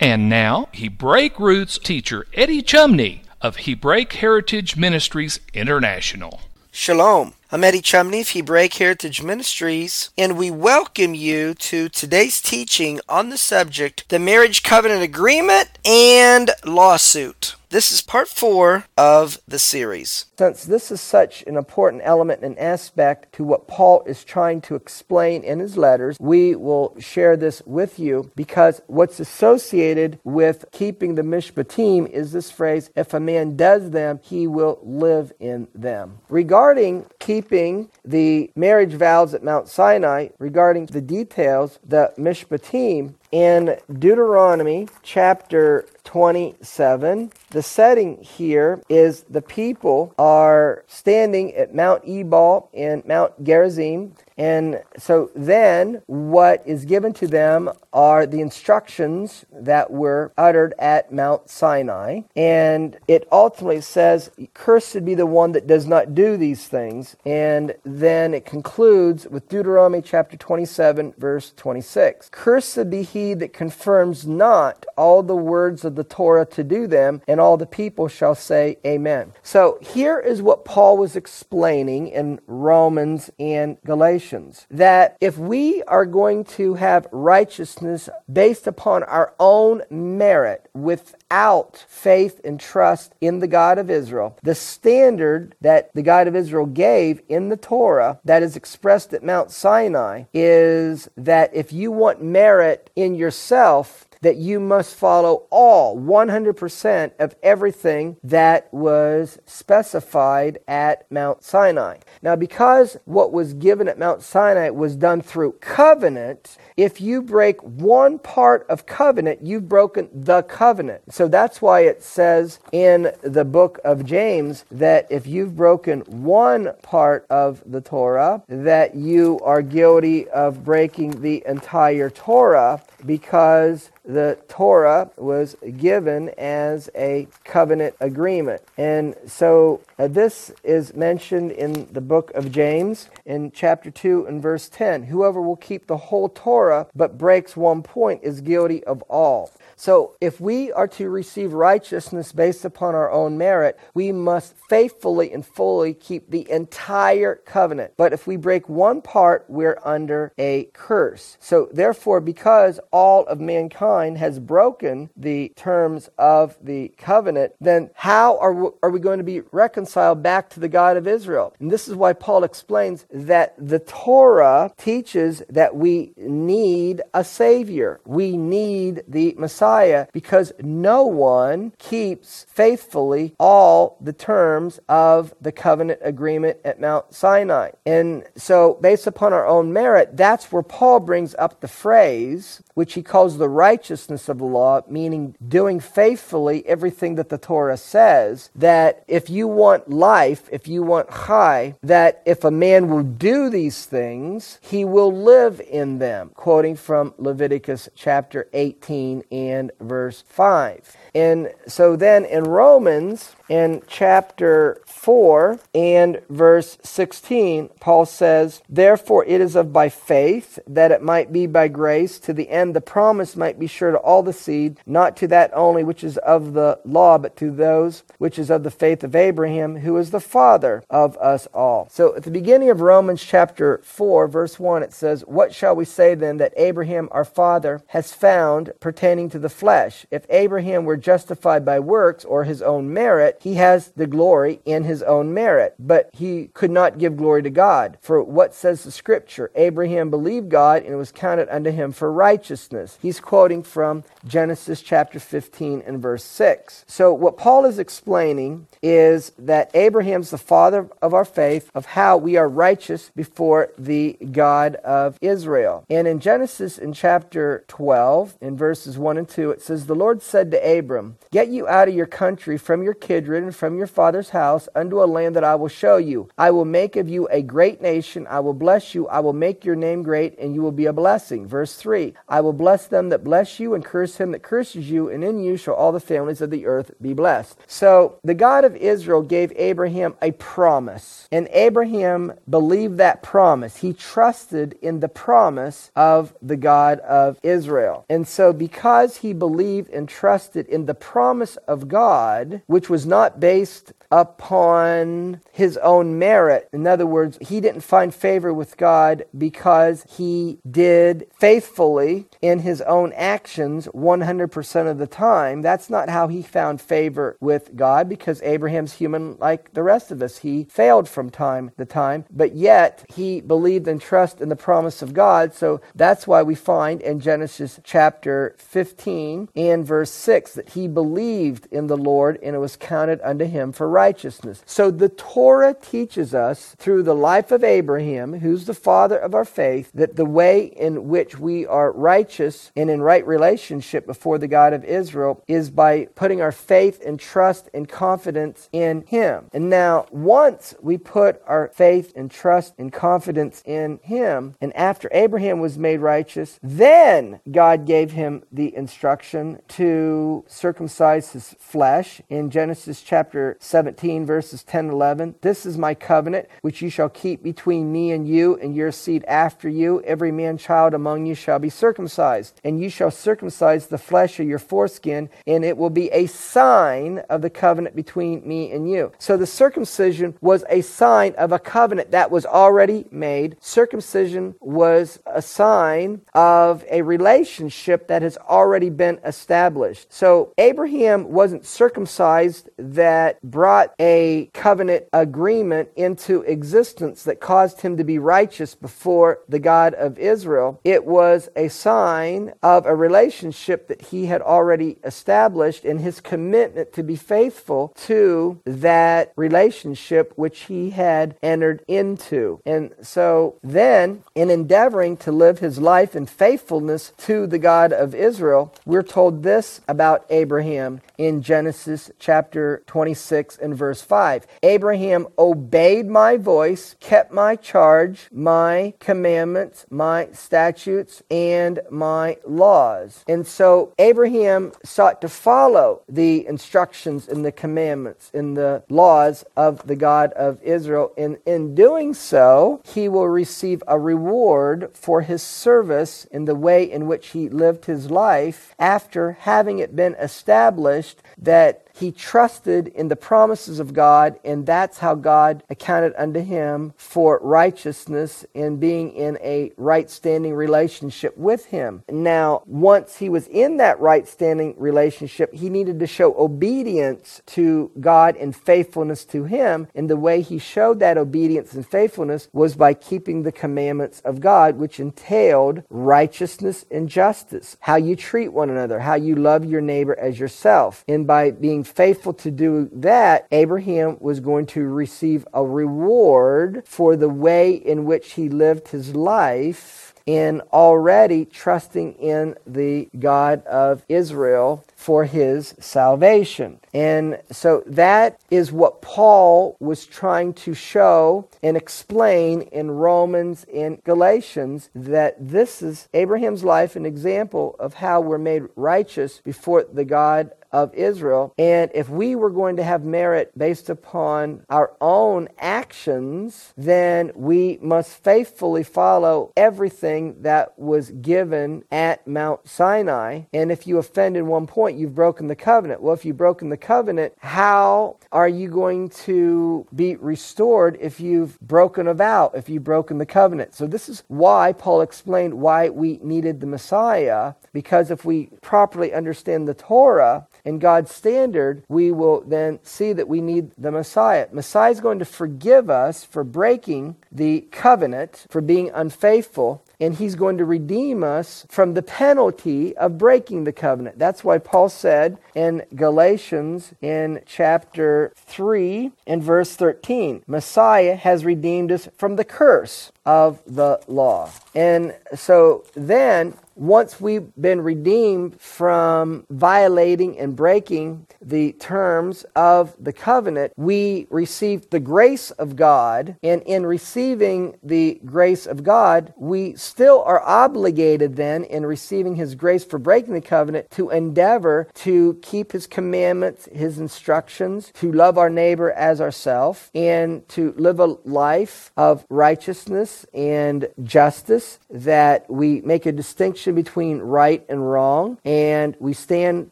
And now, Hebraic roots teacher Eddie Chumney of Hebraic Heritage Ministries International. Shalom. I'm Eddie Chumney of Hebraic Heritage Ministries, and we welcome you to today's teaching on the subject the Marriage Covenant Agreement and Lawsuit. This is part four of the series. Since this is such an important element and aspect to what Paul is trying to explain in his letters, we will share this with you because what's associated with keeping the mishpatim is this phrase if a man does them, he will live in them. Regarding keeping the marriage vows at Mount Sinai, regarding the details, the mishpatim, in Deuteronomy chapter 27, the setting here is the people are standing at Mount Ebal and Mount Gerizim and so then what is given to them are the instructions that were uttered at Mount Sinai. And it ultimately says, Cursed be the one that does not do these things. And then it concludes with Deuteronomy chapter 27, verse 26. Cursed be he that confirms not all the words of the Torah to do them, and all the people shall say, Amen. So here is what Paul was explaining in Romans and Galatians that if we are going to have righteousness based upon our own merit without faith and trust in the God of Israel, the standard that the God of Israel gave in the Torah that is expressed at Mount Sinai is that if you want merit in yourself, that you must follow all 100% of everything that was specified at Mount Sinai. Now, because what was given at Mount Sinai was done through covenant, if you break one part of covenant, you've broken the covenant. So that's why it says in the book of James that if you've broken one part of the Torah, that you are guilty of breaking the entire Torah because the Torah was given as a covenant agreement. And so uh, this is mentioned in the book of James in chapter 2 and verse 10. Whoever will keep the whole Torah but breaks one point is guilty of all. So, if we are to receive righteousness based upon our own merit, we must faithfully and fully keep the entire covenant. But if we break one part, we're under a curse. So, therefore, because all of mankind has broken the terms of the covenant, then how are we, are we going to be reconciled back to the God of Israel? And this is why Paul explains that the Torah teaches that we need a Savior. We need the Messiah Messiah because no one keeps faithfully all the terms of the covenant agreement at Mount Sinai. And so, based upon our own merit, that's where Paul brings up the phrase, which he calls the righteousness of the law, meaning doing faithfully everything that the Torah says, that if you want life, if you want chai, that if a man will do these things, he will live in them. Quoting from Leviticus chapter 18 and and verse 5. And so then in Romans, in chapter 4 and verse 16, Paul says, Therefore it is of by faith that it might be by grace, to the end the promise might be sure to all the seed, not to that only which is of the law, but to those which is of the faith of Abraham, who is the father of us all. So at the beginning of Romans chapter 4, verse 1, it says, What shall we say then that Abraham our father has found pertaining to the flesh? If Abraham were justified by works or his own merit, he has the glory in his own merit. But he could not give glory to God. For what says the scripture? Abraham believed God and it was counted unto him for righteousness. He's quoting from Genesis chapter 15 and verse 6. So what Paul is explaining is that Abraham's the father of our faith, of how we are righteous before the God of Israel. And in Genesis in chapter 12, in verses 1 and 2, it says, The Lord said to Abram, Get you out of your country, from your kindred, and from your father's house, unto a land that I will show you. I will make of you a great nation. I will bless you. I will make your name great, and you will be a blessing. Verse 3 I will bless them that bless you, and curse him that curses you, and in you shall all the families of the earth be blessed. So the God of Israel gave Abraham a promise, and Abraham believed that promise. He trusted in the promise of the God of Israel. And so, because he believed and trusted in the promise of God, which was not based upon his own merit. In other words, he didn't find favor with God because he did faithfully in his own actions 100% of the time. That's not how he found favor with God because Abraham's human like the rest of us. He failed from time to time, but yet he believed and trust in the promise of God. So that's why we find in Genesis chapter 15 and verse 6 that he believed in the Lord and it was counted unto him for righteousness. So the Torah teaches us through the life of Abraham, who's the father of our faith, that the way in which we are righteous and in right relationship before the God of Israel is by putting our faith and trust and confidence in him. And now, once we put our faith and trust and confidence in him, and after Abraham was made righteous, then God gave him the instruction to circumcise his flesh in Genesis chapter 17, verses 10 and 11. This is my covenant which you shall keep between me and you and your seed after you. Every man child among you shall be circumcised, and you shall circumcise the flesh of your foreskin, and it will be a sign of the covenant between me and you. So the circumcision was a sign of a covenant that was already made. Circumcision was a sign of a relationship that has already been established. So Abraham wasn't circumcised that brought a covenant agreement into existence that caused him to be righteous before the God of Israel. It was a sign of a relationship that he had already established and his commitment to be faithful to that relationship which he had entered into. And so then, in endeavoring to live his life in faithfulness to the God of Israel, we're told this about Abraham in Genesis chapter 26 and verse 5. Abraham obeyed my voice, kept my charge, my commandments, my statutes, and my laws. And so Abraham sought to follow the instructions and the commandments and the laws of the God of Israel. And in doing so, he will receive a reward for his service in the way in which he lived his life after having it been established that he trusted in the promises of God, and that's how God accounted unto him for righteousness in being in a right standing relationship with him. Now, once he was in that right standing relationship, he needed to show obedience to God and faithfulness to him. And the way he showed that obedience and faithfulness was by keeping the commandments of God, which entailed righteousness and justice, how you treat one another, how you love your neighbor as yourself. And by being faithful to do that, Abraham was going to receive a reward for the way in which he lived his life in already trusting in the God of Israel for his salvation. And so that is what Paul was trying to show and explain in Romans and Galatians that this is Abraham's life, an example of how we're made righteous before the God of Israel. And if we were going to have merit based upon our own actions, then we must faithfully follow everything that was given at Mount Sinai. And if you offend in one point, you've broken the covenant. Well, if you've broken the covenant, how are you going to be restored if you've broken a vow, if you've broken the covenant? So, this is why Paul explained why we needed the Messiah, because if we properly understand the Torah, in God's standard, we will then see that we need the Messiah. Messiah is going to forgive us for breaking the covenant, for being unfaithful, and he's going to redeem us from the penalty of breaking the covenant. That's why Paul said in Galatians in chapter 3 and verse 13, Messiah has redeemed us from the curse of the law. And so then once we've been redeemed from violating and breaking the terms of the covenant, we receive the grace of God. And in receiving the grace of God, we still are obligated then, in receiving His grace for breaking the covenant, to endeavor to keep His commandments, His instructions, to love our neighbor as ourselves, and to live a life of righteousness and justice, that we make a distinction distinction between right and wrong, and we stand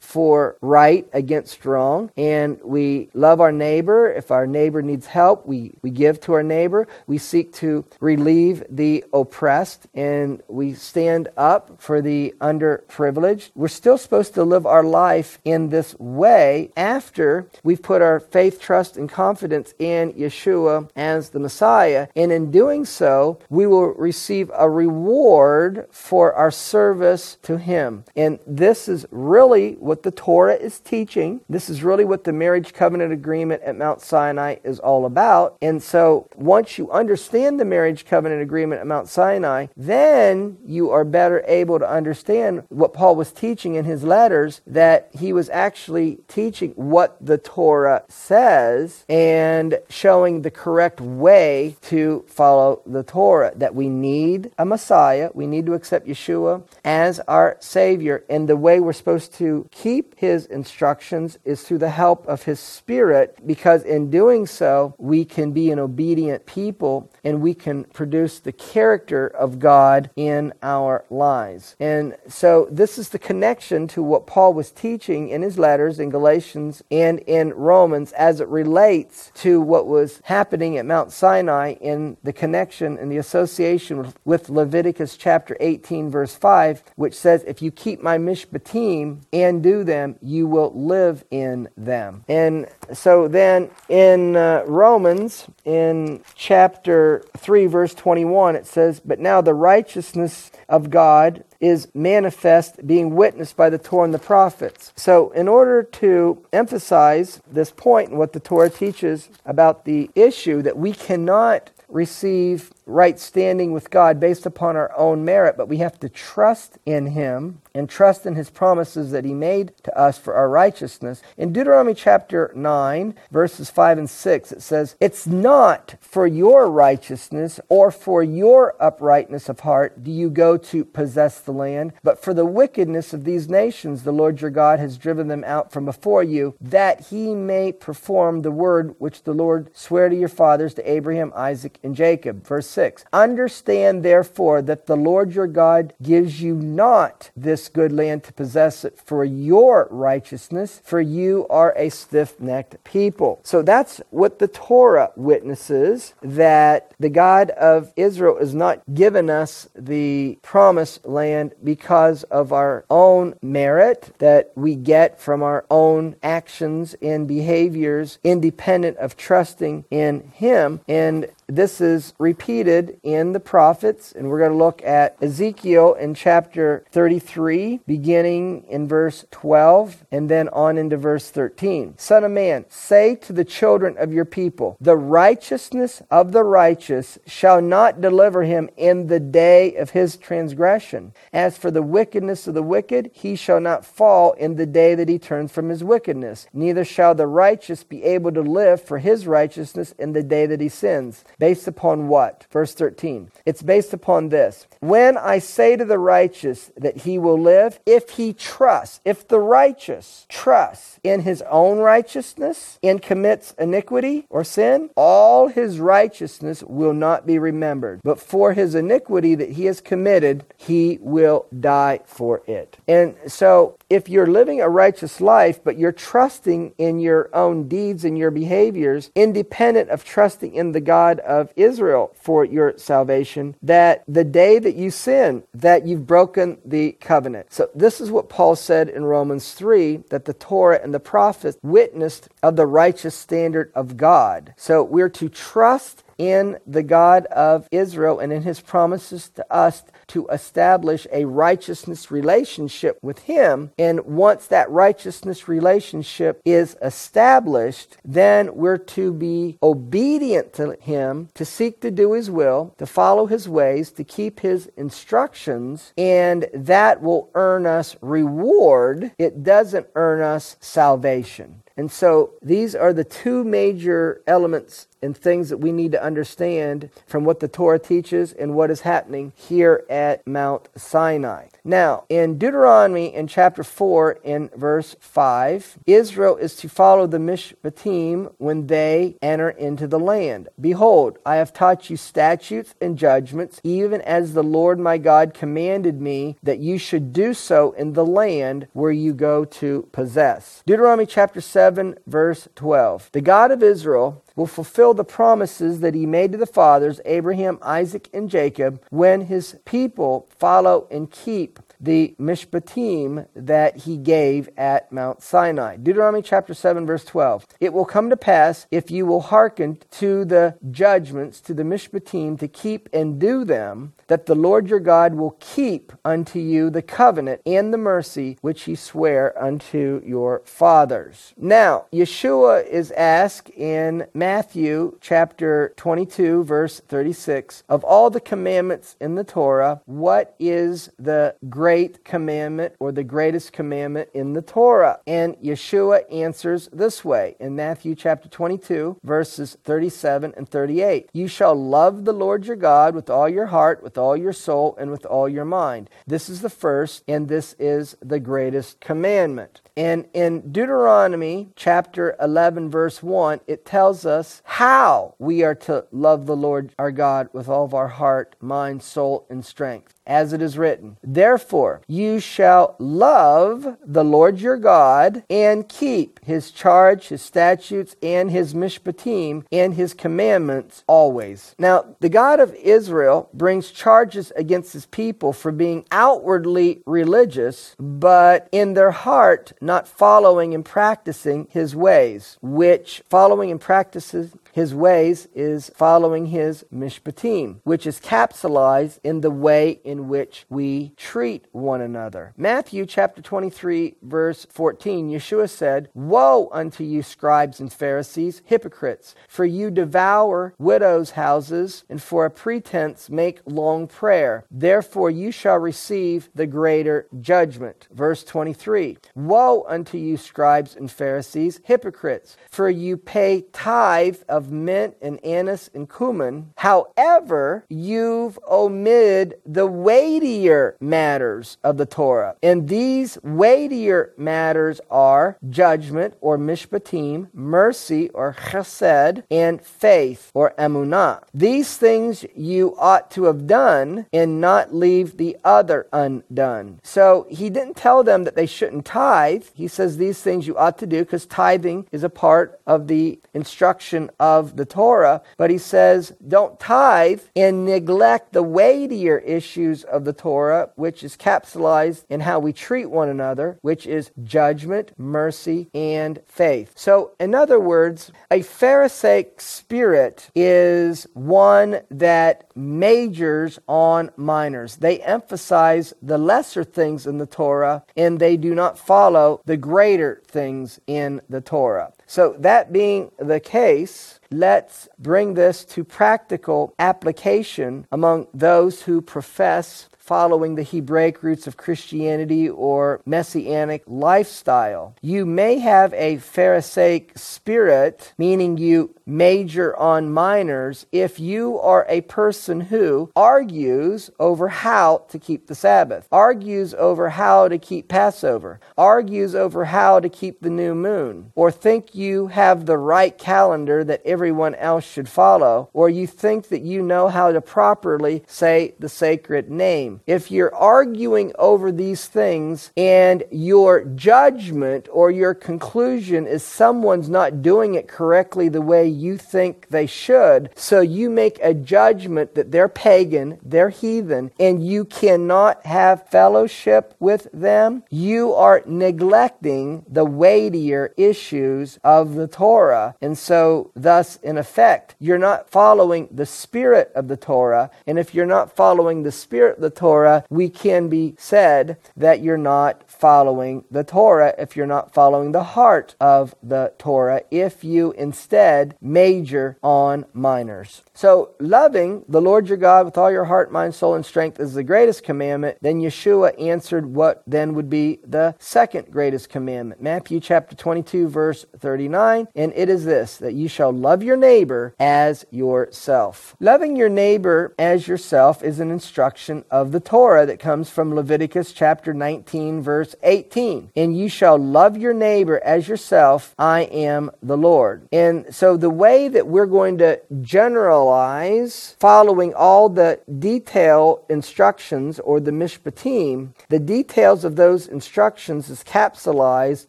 for right against wrong, and we love our neighbor. If our neighbor needs help, we, we give to our neighbor. We seek to relieve the oppressed, and we stand up for the underprivileged. We're still supposed to live our life in this way after we've put our faith, trust, and confidence in Yeshua as the Messiah. And in doing so, we will receive a reward for our service service to Him. And this is really what the Torah is teaching. This is really what the marriage covenant agreement at Mount Sinai is all about. And so once you understand the marriage covenant agreement at Mount Sinai, then you are better able to understand what Paul was teaching in his letters that he was actually teaching what the Torah says and showing the correct way to follow the Torah. That we need a Messiah, we need to accept Yeshua as our Savior. And the way we're supposed to keep His instructions is through the help of His Spirit, because in doing so, we can be an obedient people and we can produce the character of God in our lives. And so, this is the connection to what Paul was teaching in his letters in Galatians and in Romans as it relates to what was happening at Mount Sinai in the connection and the association with Leviticus chapter 18, verse 5, which says, If you keep my mishpatim and do them, you will live in them. And so, then in uh, Romans, in chapter 3, verse 21, it says, But now the righteousness of God is manifest, being witnessed by the Torah and the prophets. So, in order to emphasize this point and what the Torah teaches about the issue that we cannot receive right standing with God based upon our own merit, but we have to trust in Him and trust in His promises that He made to us for our righteousness. In Deuteronomy chapter 9, verses 5 and 6, it says, It's not for your righteousness or for your uprightness of heart do you go to possess the land, but for the wickedness of these nations the Lord your God has driven them out from before you, that He may perform the word which the Lord sware to your fathers, to Abraham, Isaac, and Jacob. Verse 6 Understand therefore that the Lord your God gives you not this good land to possess it for your righteousness, for you are a stiff necked people. So that's what the Torah witnesses that the God of Israel is not given us the promised land because of our own merit that we get from our own actions and behaviors independent of trusting in Him. And this is repeated in the prophets, and we're going to look at Ezekiel in chapter 33, beginning in verse 12, and then on into verse 13. Son of man, say to the children of your people, The righteousness of the righteous shall not deliver him in the day of his transgression. As for the wickedness of the wicked, he shall not fall in the day that he turns from his wickedness. Neither shall the righteous be able to live for his righteousness in the day that he sins. Based upon what? Verse 13. It's based upon this. When I say to the righteous that he will live, if he trusts, if the righteous trusts in his own righteousness and commits iniquity or sin, all his righteousness will not be remembered. But for his iniquity that he has committed, he will die for it. And so if you're living a righteous life, but you're trusting in your own deeds and your behaviors, independent of trusting in the God of Israel for your salvation, that the day that you sin, that you've broken the covenant. So this is what Paul said in Romans 3 that the Torah and the prophets witnessed of the righteous standard of God. So we're to trust in the God of Israel and in his promises to us to establish a righteousness relationship with him. And once that righteousness relationship is established, then we're to be obedient to him, to seek to do his will, to follow his ways, to keep his instructions, and that will earn us reward. It doesn't earn us salvation. And so these are the two major elements and things that we need to understand from what the Torah teaches and what is happening here at Mount Sinai. Now, in Deuteronomy in chapter 4 in verse 5, Israel is to follow the Mishpatim when they enter into the land. Behold, I have taught you statutes and judgments, even as the Lord my God commanded me that you should do so in the land where you go to possess. Deuteronomy chapter 7 verse 12. The God of Israel will fulfill the promises that he made to the fathers, Abraham, Isaac, and Jacob, when his people follow and keep the mishpatim that he gave at Mount Sinai. Deuteronomy chapter 7 verse 12. It will come to pass if you will hearken to the judgments to the mishpatim to keep and do them that the Lord your God will keep unto you the covenant and the mercy which he sware unto your fathers. Now, Yeshua is asked in Matthew chapter 22 verse 36 of all the commandments in the Torah, what is the great commandment or the greatest commandment in the Torah? And Yeshua answers this way in Matthew chapter 22 verses 37 and 38. You shall love the Lord your God with all your heart, with all your soul, and with all your mind. This is the first, and this is the greatest commandment. And in Deuteronomy chapter 11, verse 1, it tells us how we are to love the Lord our God with all of our heart, mind, soul, and strength as it is written, Therefore you shall love the Lord your God and keep his charge, his statutes, and his mishpatim, and his commandments always. Now, the God of Israel brings charges against his people for being outwardly religious, but in their heart not following and practicing his ways, which following and practicing his ways is following his mishpatim, which is capsulized in the way in which we treat one another. Matthew chapter 23, verse 14, Yeshua said, Woe unto you, scribes and Pharisees, hypocrites, for you devour widows' houses, and for a pretense make long prayer. Therefore you shall receive the greater judgment. Verse 23, Woe unto you, scribes and Pharisees, hypocrites, for you pay tithe of of mint and anise and cumin. However, you've omitted the weightier matters of the Torah. And these weightier matters are judgment or mishpatim, mercy or chesed, and faith or emunah. These things you ought to have done and not leave the other undone. So he didn't tell them that they shouldn't tithe. He says these things you ought to do because tithing is a part of the instruction of of the Torah, but he says, don't tithe and neglect the weightier issues of the Torah, which is capsulized in how we treat one another, which is judgment, mercy, and faith. So, in other words, a Pharisaic spirit is one that majors on minors. They emphasize the lesser things in the Torah and they do not follow the greater things in the Torah. So, that being the case, let's bring this to practical application among those who profess following the Hebraic roots of Christianity or messianic lifestyle. You may have a Pharisaic spirit, meaning you major on minors, if you are a person who argues over how to keep the Sabbath, argues over how to keep Passover, argues over how to keep the new moon, or think you have the right calendar that everyone else should follow, or you think that you know how to properly say the sacred name. If you're arguing over these things and your judgment or your conclusion is someone's not doing it correctly the way you think they should, so you make a judgment that they're pagan, they're heathen, and you cannot have fellowship with them, you are neglecting the weightier issues of the Torah. And so, thus, in effect, you're not following the spirit of the Torah. And if you're not following the spirit of the Torah, we can be said that you're not following the Torah if you're not following the heart of the Torah, if you instead major on minors. So, loving the Lord your God with all your heart, mind, soul, and strength is the greatest commandment. Then Yeshua answered what then would be the second greatest commandment. Matthew chapter 22, verse 39. And it is this that you shall love your neighbor as yourself. Loving your neighbor as yourself is an instruction of the Torah that comes from Leviticus chapter 19, verse 18. And you shall love your neighbor as yourself. I am the Lord. And so the way that we're going to generalize following all the detail instructions or the mishpatim, the details of those instructions is capsulized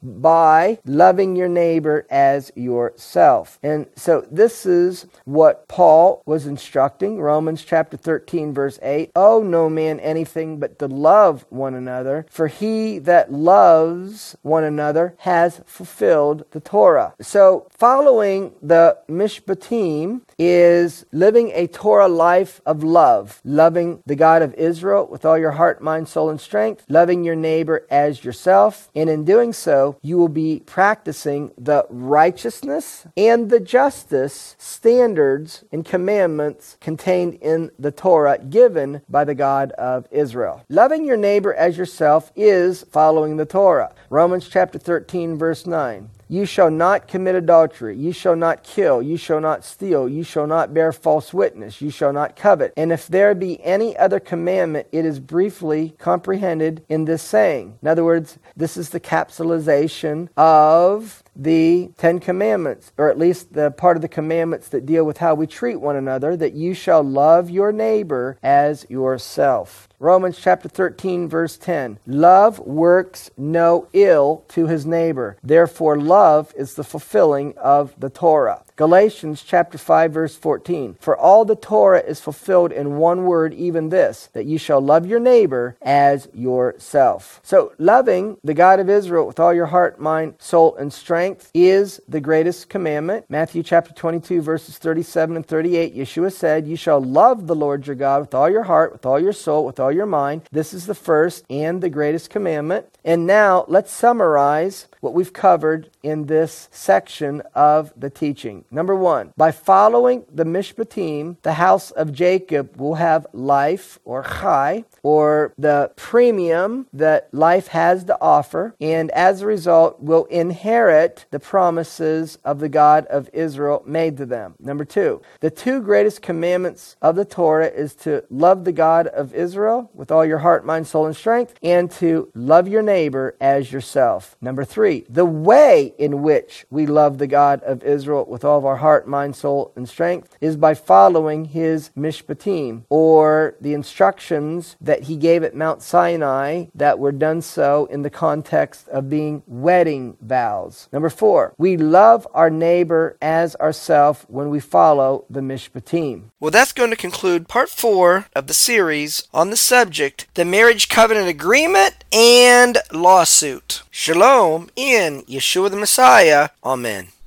by loving your neighbor as yourself. And so this is what Paul was instructing, Romans chapter 13 verse 8. Oh no man anything but to love one another, for he that loves one another has fulfilled the Torah. So following the mishpatim is living a Torah life of love, loving the God of Israel with all your heart, mind, soul, and strength, loving your neighbor as yourself. And in doing so, you will be practicing the righteousness and the justice standards and commandments contained in the Torah given by the God of Israel. Loving your neighbor as yourself is following the Torah. Romans chapter 13, verse 9. You shall not commit adultery. You shall not kill. You shall not steal. You shall not bear false witness. You shall not covet. And if there be any other commandment, it is briefly comprehended in this saying. In other words, this is the capsulization of the Ten Commandments, or at least the part of the commandments that deal with how we treat one another, that you shall love your neighbor as yourself. Romans chapter 13, verse 10. Love works no ill to his neighbor. Therefore, love is the fulfilling of the Torah. Galatians chapter 5 verse 14. For all the Torah is fulfilled in one word, even this, that you shall love your neighbor as yourself. So loving the God of Israel with all your heart, mind, soul, and strength is the greatest commandment. Matthew chapter 22 verses 37 and 38, Yeshua said, You shall love the Lord your God with all your heart, with all your soul, with all your mind. This is the first and the greatest commandment. And now let's summarize what we've covered in this section of the teaching. Number one, by following the Mishpatim, the house of Jacob will have life or chai, or the premium that life has to offer, and as a result will inherit the promises of the God of Israel made to them. Number two, the two greatest commandments of the Torah is to love the God of Israel with all your heart, mind, soul, and strength, and to love your neighbor as yourself. Number three, the way in which we love the God of Israel with all of our heart, mind, soul, and strength is by following his mishpatim, or the instructions that he gave at Mount Sinai that were done so in the context of being wedding vows. Number four, we love our neighbor as ourselves when we follow the Mishpatim. Well, that's going to conclude part four of the series on the subject the marriage covenant agreement and lawsuit. Shalom in Yeshua the Messiah. Amen.